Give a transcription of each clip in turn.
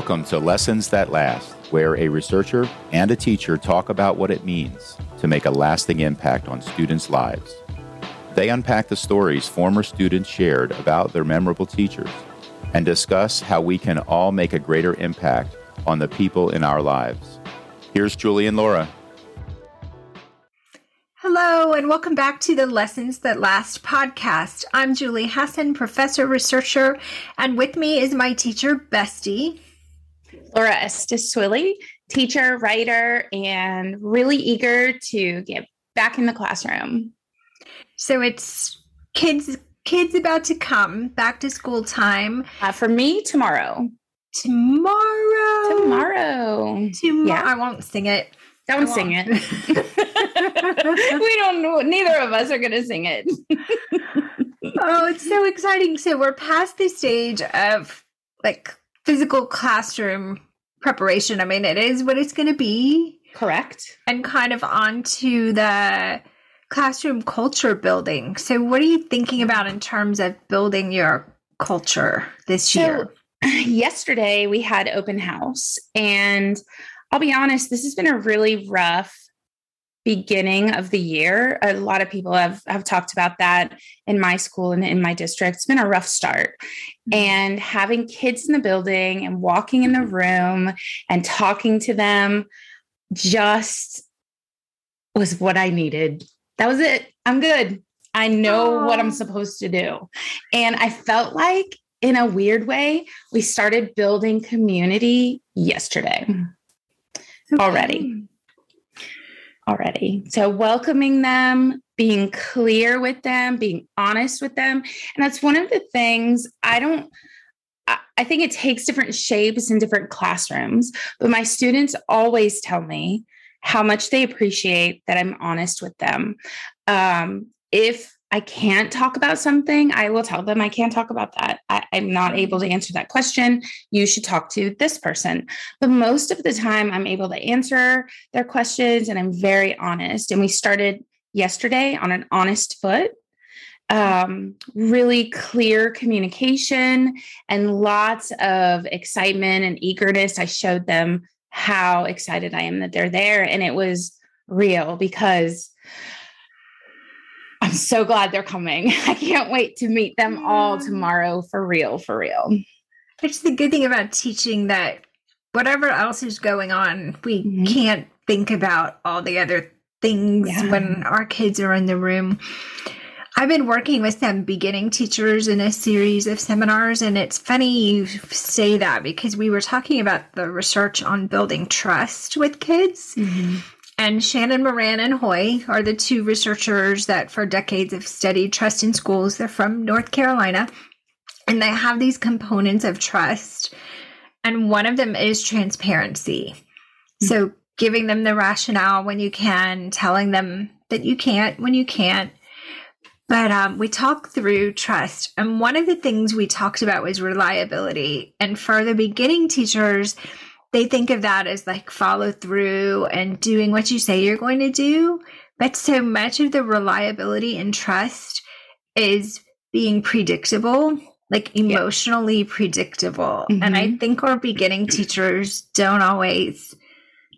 Welcome to Lessons That Last, where a researcher and a teacher talk about what it means to make a lasting impact on students' lives. They unpack the stories former students shared about their memorable teachers and discuss how we can all make a greater impact on the people in our lives. Here's Julie and Laura. Hello, and welcome back to the Lessons That Last podcast. I'm Julie Hasson, professor, researcher, and with me is my teacher, Bestie. Laura Estes Swilly, teacher, writer, and really eager to get back in the classroom. So it's kids kids about to come back to school time. Uh, for me, tomorrow. Tomorrow. Tomorrow. Tomorrow. Yeah. I won't sing it. Don't sing it. we don't know. Neither of us are going to sing it. oh, it's so exciting. So we're past the stage of like physical classroom preparation. I mean, it is what it's going to be. Correct. And kind of onto the classroom culture building. So, what are you thinking about in terms of building your culture this so, year? Yesterday, we had open house, and I'll be honest, this has been a really rough beginning of the year. A lot of people have have talked about that in my school and in my district. It's been a rough start. Mm-hmm. And having kids in the building and walking in the room and talking to them just was what I needed. That was it. I'm good. I know what I'm supposed to do. And I felt like in a weird way, we started building community yesterday okay. already. Already. So, welcoming them, being clear with them, being honest with them. And that's one of the things I don't, I think it takes different shapes in different classrooms, but my students always tell me how much they appreciate that I'm honest with them. Um, if I can't talk about something, I will tell them I can't talk about that. I, am not able to answer that question. You should talk to this person. But most of the time, I'm able to answer their questions and I'm very honest. And we started yesterday on an honest foot. Um, really clear communication and lots of excitement and eagerness. I showed them how excited I am that they're there. And it was real because I'm so glad they're coming. I can't wait to meet them all tomorrow for real, for real. It's the good thing about teaching that whatever else is going on, we mm-hmm. can't think about all the other things yeah. when our kids are in the room. I've been working with some beginning teachers in a series of seminars, and it's funny you say that because we were talking about the research on building trust with kids. Mm-hmm. And Tschannen-Moran and Hoy are the two researchers that for decades have studied trust in schools. They're from North Carolina and they have these components of trust. And one of them is transparency. Mm-hmm. So giving them the rationale when you can, telling them that you can't when you can't. But um, we talked through trust. And one of the things we talked about was reliability. And for the beginning teachers, they think of that as like follow through and doing what you say you're going to do. But so much of the reliability and trust is being predictable, like emotionally yeah. predictable. Mm-hmm. And I mm-hmm. think our beginning teachers don't always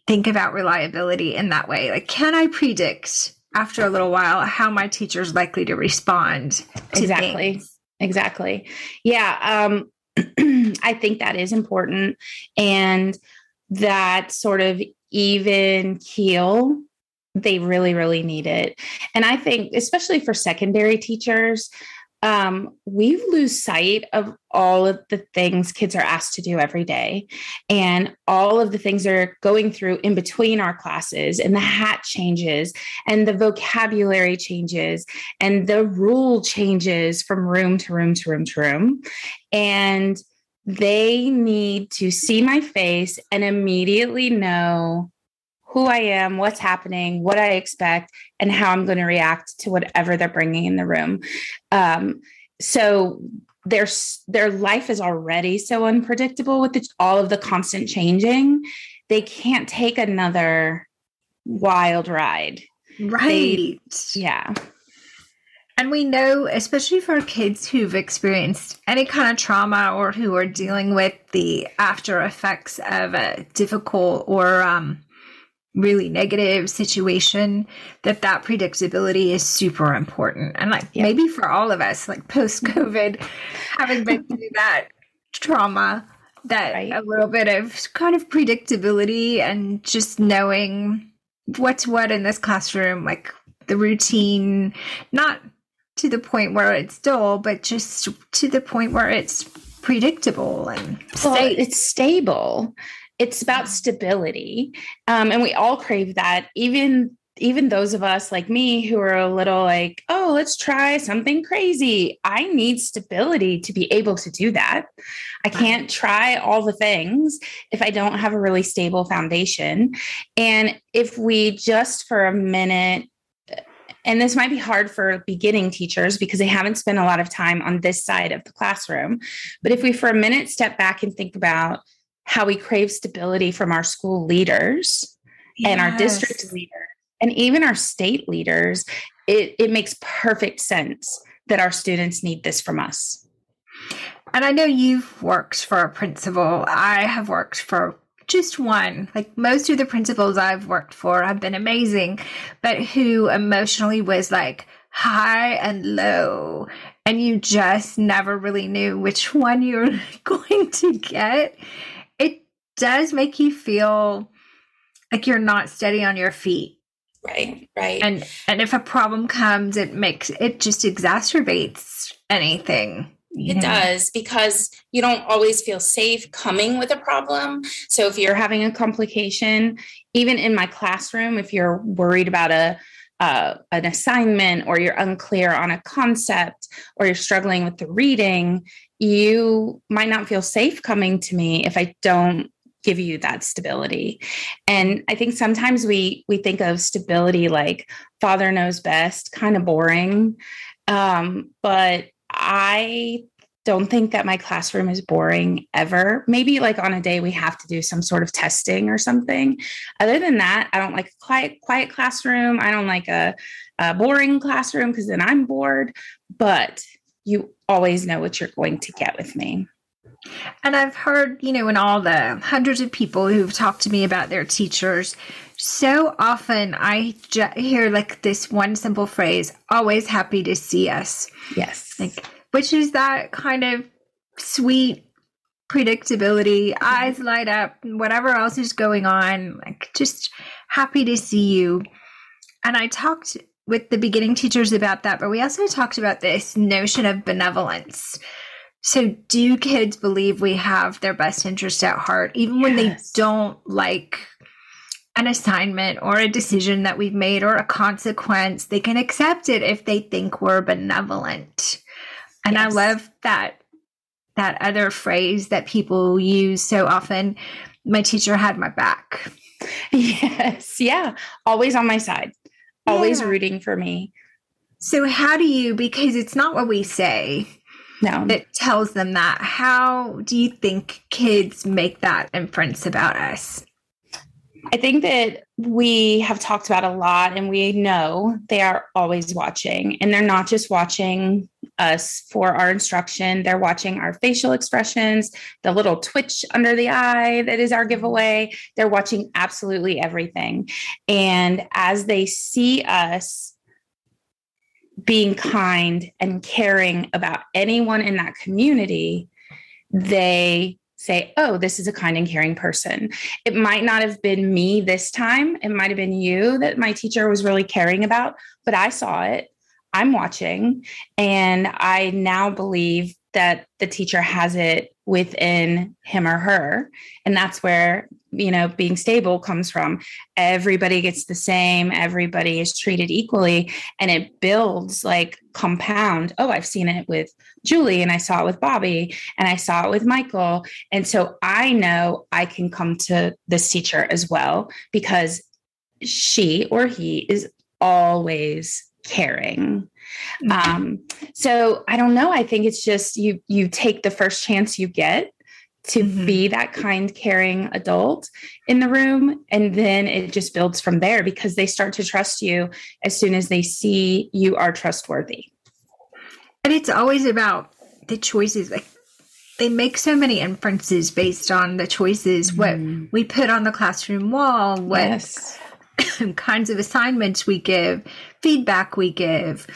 think about reliability in that way. Like, can I predict after a little while how my teacher's likely to respond? To exactly. Things? Exactly. Yeah. Um, I think that is important. And that sort of even keel, they really, really need it. And I think, especially for secondary teachers, um, we lose sight of all of the things kids are asked to do every day and all of the things they're going through in between our classes and the hat changes and the vocabulary changes and the rule changes from room to room to room to room. And they need to see my face and immediately know who I am, what's happening, what I expect, and how I'm going to react to whatever they're bringing in the room. Um, so their their life is already so unpredictable with the, all of the constant changing. They can't take another wild ride. Right. They, yeah. And we know, especially for kids who've experienced any kind of trauma or who are dealing with the after effects of a difficult or um, really negative situation, that that predictability is super important. And like yeah. maybe for all of us, like post COVID, having been through that trauma, that right. a little bit of kind of predictability and just knowing what's what in this classroom, like the routine, not to the point where it's dull, but just to the point where it's predictable and well, it's stable. It's about stability, um, and we all crave that. Even even those of us like me who are a little like, oh, let's try something crazy. I need stability to be able to do that. I can't try all the things if I don't have a really stable foundation. And if we just for a minute and this might be hard for beginning teachers because they haven't spent a lot of time on this side of the classroom. But if we for a minute step back and think about how we crave stability from our school leaders yes. and our district leaders and even our state leaders, it, it makes perfect sense that our students need this from us. And I know you've worked for a principal. I have worked for just one. Like most of the principals I've worked for have been amazing, but who emotionally was like high and low. And you just never really knew which one you were going to get. It does make you feel like you're not steady on your feet. Right, right. And and if a problem comes, it makes it just exacerbates anything. It does because you don't always feel safe coming with a problem. So if you're having a complication, even in my classroom, if you're worried about a uh, an assignment or you're unclear on a concept or you're struggling with the reading, you might not feel safe coming to me if I don't give you that stability. And I think sometimes we we think of stability like father knows best, kind of boring. Um, but I don't think that my classroom is boring ever. Maybe like on a day we have to do some sort of testing or something. Other than that, I don't like a quiet, quiet classroom. I don't like a, a boring classroom because then I'm bored. But you always know what you're going to get with me. And I've heard, you know, in all the hundreds of people who've talked to me about their teachers, so often I ju- hear like this one simple phrase, always happy to see us. Yes. Like, which is that kind of sweet predictability, mm-hmm. eyes light up, whatever else is going on, like just happy to see you. And I talked with the beginning teachers about that, but we also talked about this notion of benevolence so, do kids believe we have their best interest at heart, even yes. when they don't like an assignment or a decision that we've made or a consequence? They can accept it if they think we're benevolent. And yes. I love that that other phrase that people use so often. My teacher had my back. Yes, yeah, always on my side, always yeah. rooting for me. So, how do you, because it's not what we say, no. that tells them that. How do you think kids make that inference about us? I think that we have talked about a lot and we know they are always watching and they're not just watching us for our instruction. They're watching our facial expressions, the little twitch under the eye that is our giveaway. They're watching absolutely everything. And as they see us being kind and caring about anyone in that community, they say, Oh, this is a kind and caring person. It might not have been me this time. It might have been you that my teacher was really caring about, but I saw it. I'm watching. And I now believe that the teacher has it within him or her. And that's where, you know, being stable comes from. Everybody gets the same, everybody is treated equally, and it builds like compound. Oh, I've seen it with Julie, and I saw it with Bobby, and I saw it with Michael. And so I know I can come to this teacher as well because she or he is always caring Mm-hmm. Um, so I don't know. I think it's just you you take the first chance you get to mm-hmm. be that kind, caring adult in the room. And then it just builds from there because they start to trust you as soon as they see you are trustworthy. And it's always about the choices. Like they make so many inferences based on the choices, what mm. we put on the classroom wall, what yes. kinds of assignments we give, feedback we give,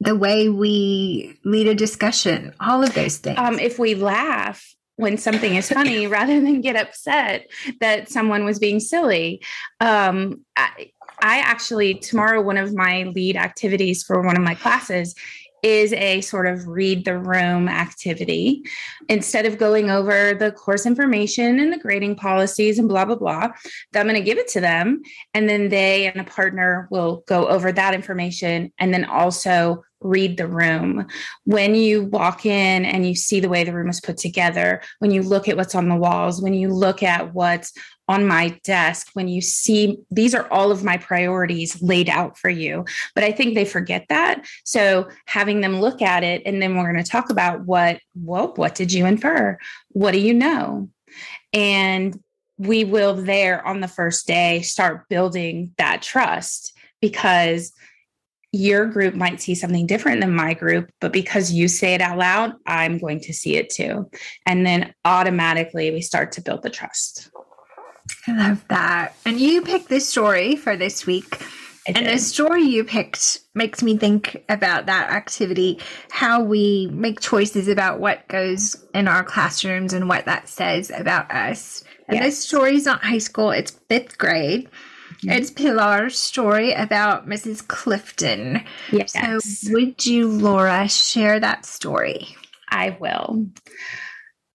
the way we lead a discussion, all of those things. Um, if we laugh when something is funny rather than get upset that someone was being silly. Um, I, I actually, tomorrow, one of my lead activities for one of my classes is a sort of read the room activity. Instead of going over the course information and the grading policies and blah, blah, blah, I'm going to give it to them. And then they and a partner will go over that information and then also read the room. When you walk in and you see the way the room is put together, when you look at what's on the walls, when you look at what's on my desk when you see these are all of my priorities laid out for you. But I think they forget that. So having them look at it, and then we're going to talk about what, well, what did you infer? What do you know? And we will there on the first day start building that trust because your group might see something different than my group, but because you say it out loud, I'm going to see it too. And then automatically we start to build the trust. I love that. And you picked this story for this week. And the story you picked makes me think about that activity, how we make choices about what goes in our classrooms and what that says about us. And yes. this story is not high school, it's fifth grade. Mm-hmm. It's Pilar's story about Mrs. Clifton. Yes. So, would you, Laura, share that story? I will.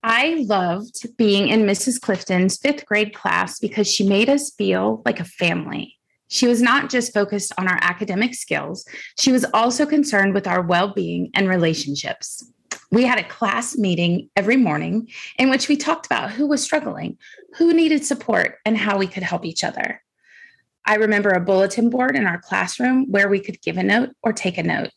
I loved being in Mrs. Clifton's fifth grade class because she made us feel like a family. She was not just focused on our academic skills, she was also concerned with our well being and relationships. We had a class meeting every morning in which we talked about who was struggling, who needed support, and how we could help each other. I remember a bulletin board in our classroom where we could give a note or take a note.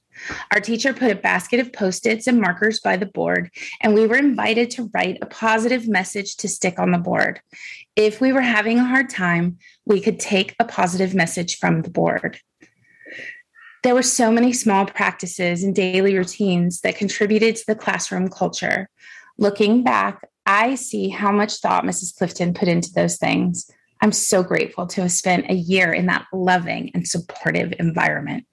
Our teacher put a basket of post its and markers by the board, and we were invited to write a positive message to stick on the board. If we were having a hard time, we could take a positive message from the board. There were so many small practices and daily routines that contributed to the classroom culture. Looking back, I see how much thought Mrs. Clifton put into those things. I'm so grateful to have spent a year in that loving and supportive environment.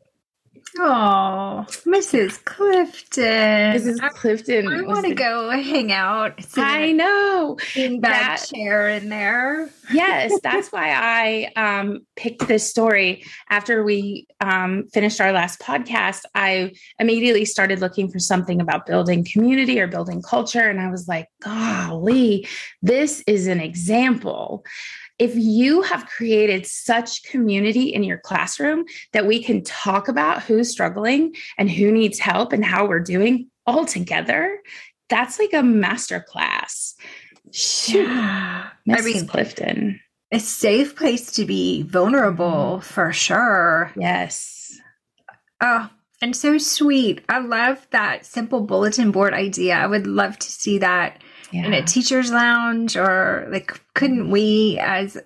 Oh, Mrs. Clifton. Mrs. Clifton. I, I want to go hang out. I know. In that chair in there. yes, that's why I um, picked this story. After we um, finished our last podcast, I immediately started looking for something about building community or building culture. And I was like, golly, this is an example if you have created such community in your classroom that we can talk about who's struggling and who needs help and how we're doing all together, that's like a master class. Yeah. Mrs. I mean, Clifton. A safe place to be vulnerable mm-hmm. for sure. Yes. Oh, and so sweet. I love that simple bulletin board idea. I would love to see that yeah. in a teacher's lounge or like couldn't we as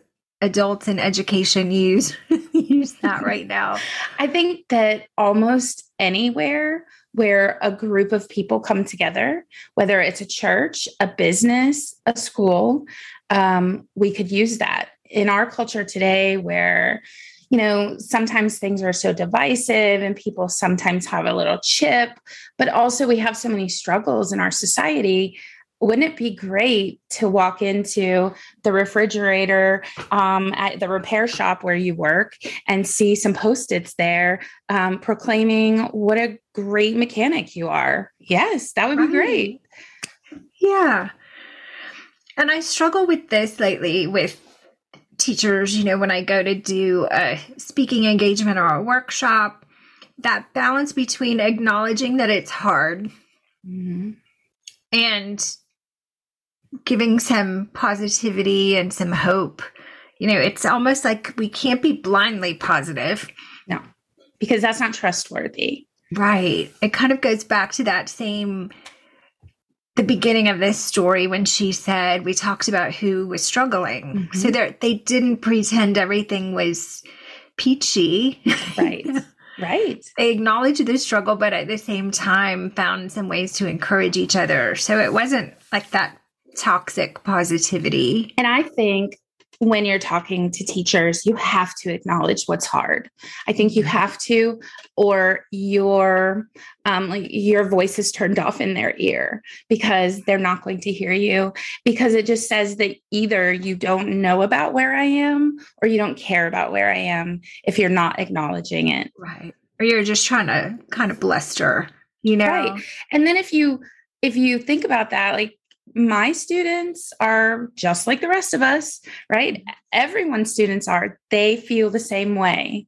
adults in education use use that right now i think that almost anywhere where a group of people come together whether it's a church a business a school um, we could use that in our culture today where you know, sometimes things are so divisive and people sometimes have a little chip, but also we have so many struggles in our society wouldn't it be great to walk into the refrigerator um, at the repair shop where you work and see some post-its there um, proclaiming what a great mechanic you are yes that would be right. great yeah and i struggle with this lately with teachers you know when i go to do a speaking engagement or a workshop that balance between acknowledging that it's hard mm-hmm. and giving some positivity and some hope. You know, it's almost like we can't be blindly positive. No, because that's not trustworthy. Right. It kind of goes back to that same the beginning of this story when she said we talked about who was struggling. Mm-hmm. So they they didn't pretend everything was peachy. Right. Right. They acknowledged the struggle, but at the same time found some ways to encourage each other. So it wasn't like that toxic positivity. And I think when you're talking to teachers, you have to acknowledge what's hard. I think you have to, or your um, like your voice is turned off in their ear because they're not going to hear you. Because it just says that either you don't know about where I am or you don't care about where I am if you're not acknowledging it. Right. Or you're just trying to kind of bluster, you know? Right. And then if you if you think about that, like my students are just like the rest of us, right? Everyone's students are, they feel the same way.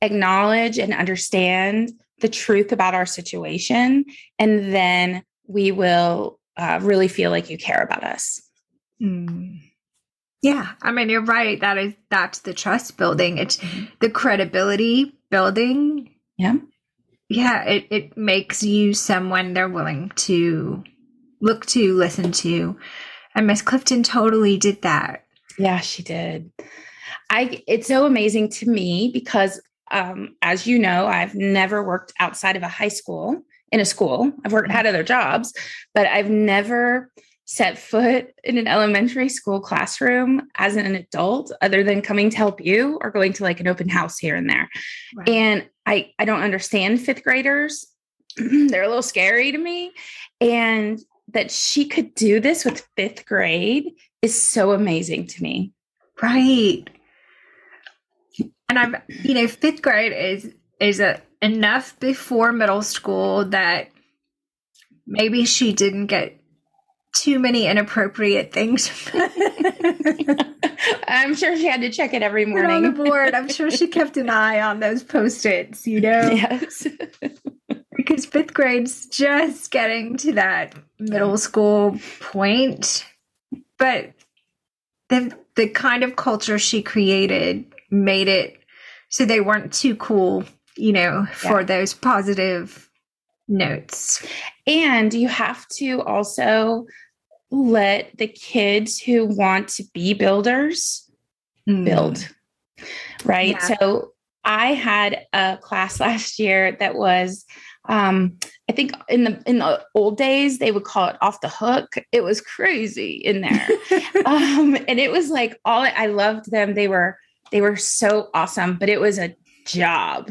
Acknowledge and understand the truth about our situation, and then we will uh, really feel like you care about us. Mm. Yeah, I mean you're right. That is that's the trust building. It's the credibility building. Yeah. Yeah, it, it makes you someone they're willing to look to, listen to. And Miss Clifton totally did that. Yeah, she did. I it's so amazing to me because um, as you know, I've never worked outside of a high school in a school. I've worked had other jobs, but I've never set foot in an elementary school classroom as an adult other than coming to help you or going to like an open house here and there. Right. And I I don't understand fifth graders. They're a little scary to me. And that she could do this with fifth grade is so amazing to me. Right. And I've, you know, fifth grade is is a, enough before middle school that maybe she didn't get too many inappropriate things. I'm sure she had to check it every morning. on the board. I'm sure she kept an eye on those post-its, you know? Yes because fifth grade's just getting to that middle school point. But the the kind of culture she created made it so they weren't too cool, you know, for yeah. those positive notes. And you have to also let the kids who want to be builders mm. build. Right. Yeah. So I had a class last year that was um i think in the in the old days they would call it off the hook. It was crazy in there. Um and it was like all i loved them. They were they were so awesome but it was a job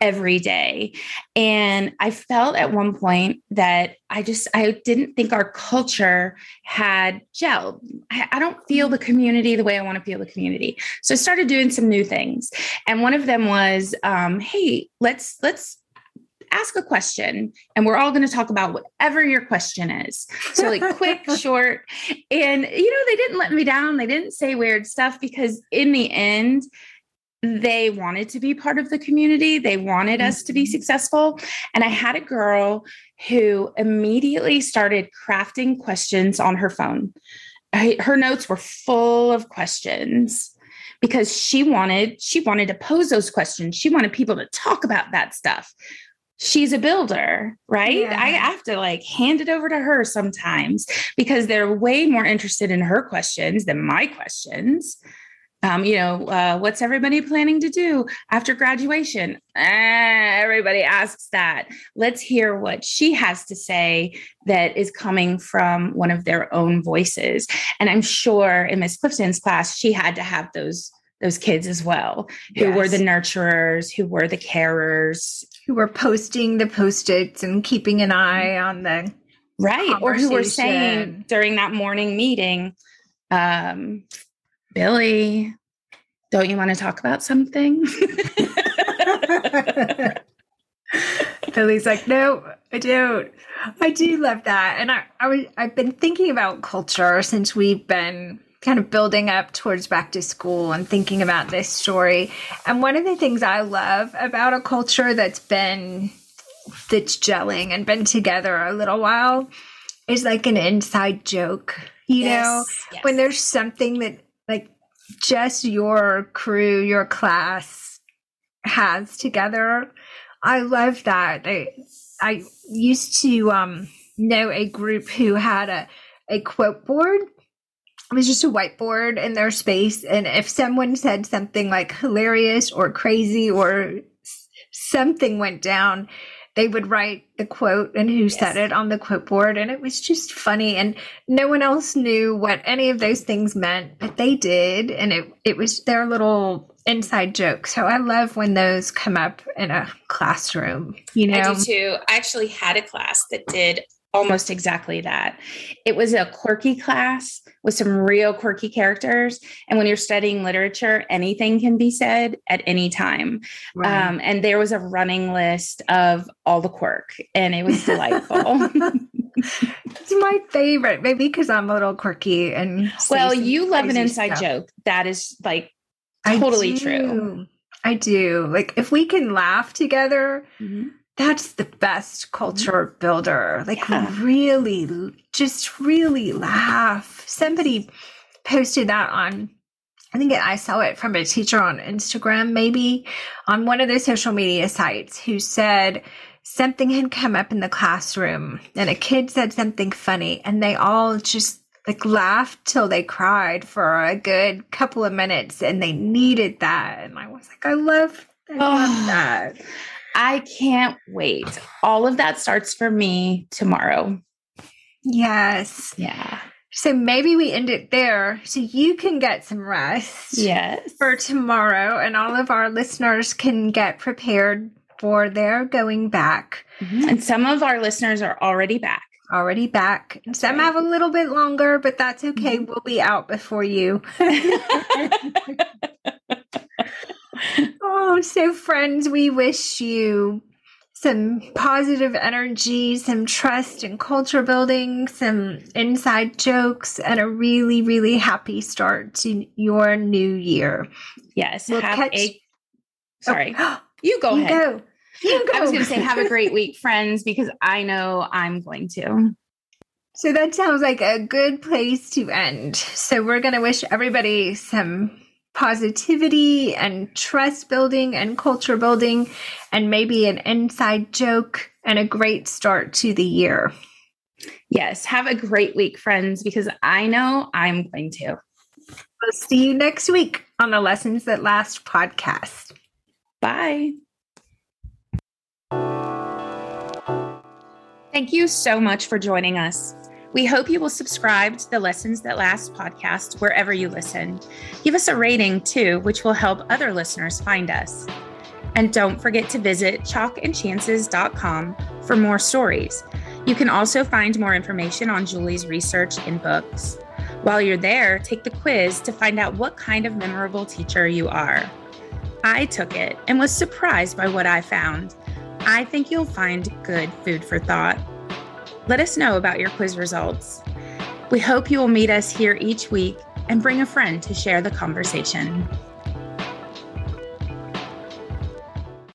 every day. And i felt at one point that i just i didn't think our culture had gelled. I, I don't feel the community the way i want to feel the community. So i started doing some new things. And one of them was um, hey let's let's ask a question and we're all going to talk about whatever your question is. So, like, quick, short. And, you know, they didn't let me down. They didn't say weird stuff because, in the end, they wanted to be part of the community. They wanted us to be mm-hmm. successful. And I had a girl who immediately started crafting questions on her phone. Her notes were full of questions because she wanted she wanted to pose those questions she wanted people to talk about that stuff she's a builder, right? Yeah. I have to like hand it over to her sometimes because they're way more interested in her questions than my questions. Um, you know, uh, what's everybody planning to do after graduation? Eh, everybody asks that. Let's hear what she has to say that is coming from one of their own voices. And I'm sure in Miss Clifton's class, she had to have those those kids as well, who yes. were the nurturers, who were the carers, who were posting the post-its and keeping an eye on the right, or who were saying during that morning meeting, um, Billy, don't you want to talk about something? Billy's like, no, I don't. I do love that, and I, I was, I've been thinking about culture since we've been kind of building up towards back to school and thinking about this story. And one of the things I love about a culture that's been that's gelling and been together a little while is like an inside joke. You yes, know, yes. when there's something that like just your crew, your class has together. I love that. I I used to um know a group who had a a quote board it was just a whiteboard in their space and if someone said something like hilarious or crazy or something went down, they would write the quote and who yes. said it on the quote board. And it was just funny. And no one else knew what any of those things meant, but they did. And it, it was their little inside joke. So I love when those come up in a classroom. You know, I do too. I actually had a class that did almost exactly that. It was a quirky class with some real quirky characters. And when you're studying literature, anything can be said at any time. Right. Um, and there was a running list of all the quirk, and it was delightful. it's my favorite, maybe because I'm a little quirky and well, you love an inside stuff. joke. That is like totally true. I do. Like if we can laugh together. Mm-hmm that's the best culture builder. Like yeah. really, just really laugh. Somebody posted that on, I think I saw it from a teacher on Instagram, maybe on one of the social media sites who said something had come up in the classroom and a kid said something funny and they all just like laughed till they cried for a good couple of minutes and they needed that. And I was like, I love, I love oh. that. I can't wait. All of that starts for me tomorrow. Yes. Yeah. So maybe we end it there so you can get some rest. Yes. For tomorrow, and all of our listeners can get prepared for their going back. Mm-hmm. And some of our listeners are already back. Already back. Some have a little bit longer, but that's okay. Mm-hmm. We'll be out before you. oh, so friends, we wish you some positive energy, some trust and culture building, some inside jokes, and a really, really happy start to your new year. Yes. We'll have catch- a oh, sorry. Oh, you go you ahead. Go. You go. I was going to say, have a great week, friends, because I know I'm going to. So that sounds like a good place to end. So we're going to wish everybody some positivity and trust building and culture building, and maybe an inside joke and a great start to the year. Yes. Have a great week, friends, because I know I'm going to. We'll see you next week on the Lessons That Last podcast. Bye. Thank you so much for joining us. We hope you will subscribe to the Lessons That Last podcast wherever you listen. Give us a rating too, which will help other listeners find us. And don't forget to visit chalkandchances.com for more stories. You can also find more information on Julie's research in books. While you're there, take the quiz to find out what kind of memorable teacher you are. I took it and was surprised by what I found. I think you'll find good food for thought. Let us know about your quiz results. We hope you will meet us here each week and bring a friend to share the conversation.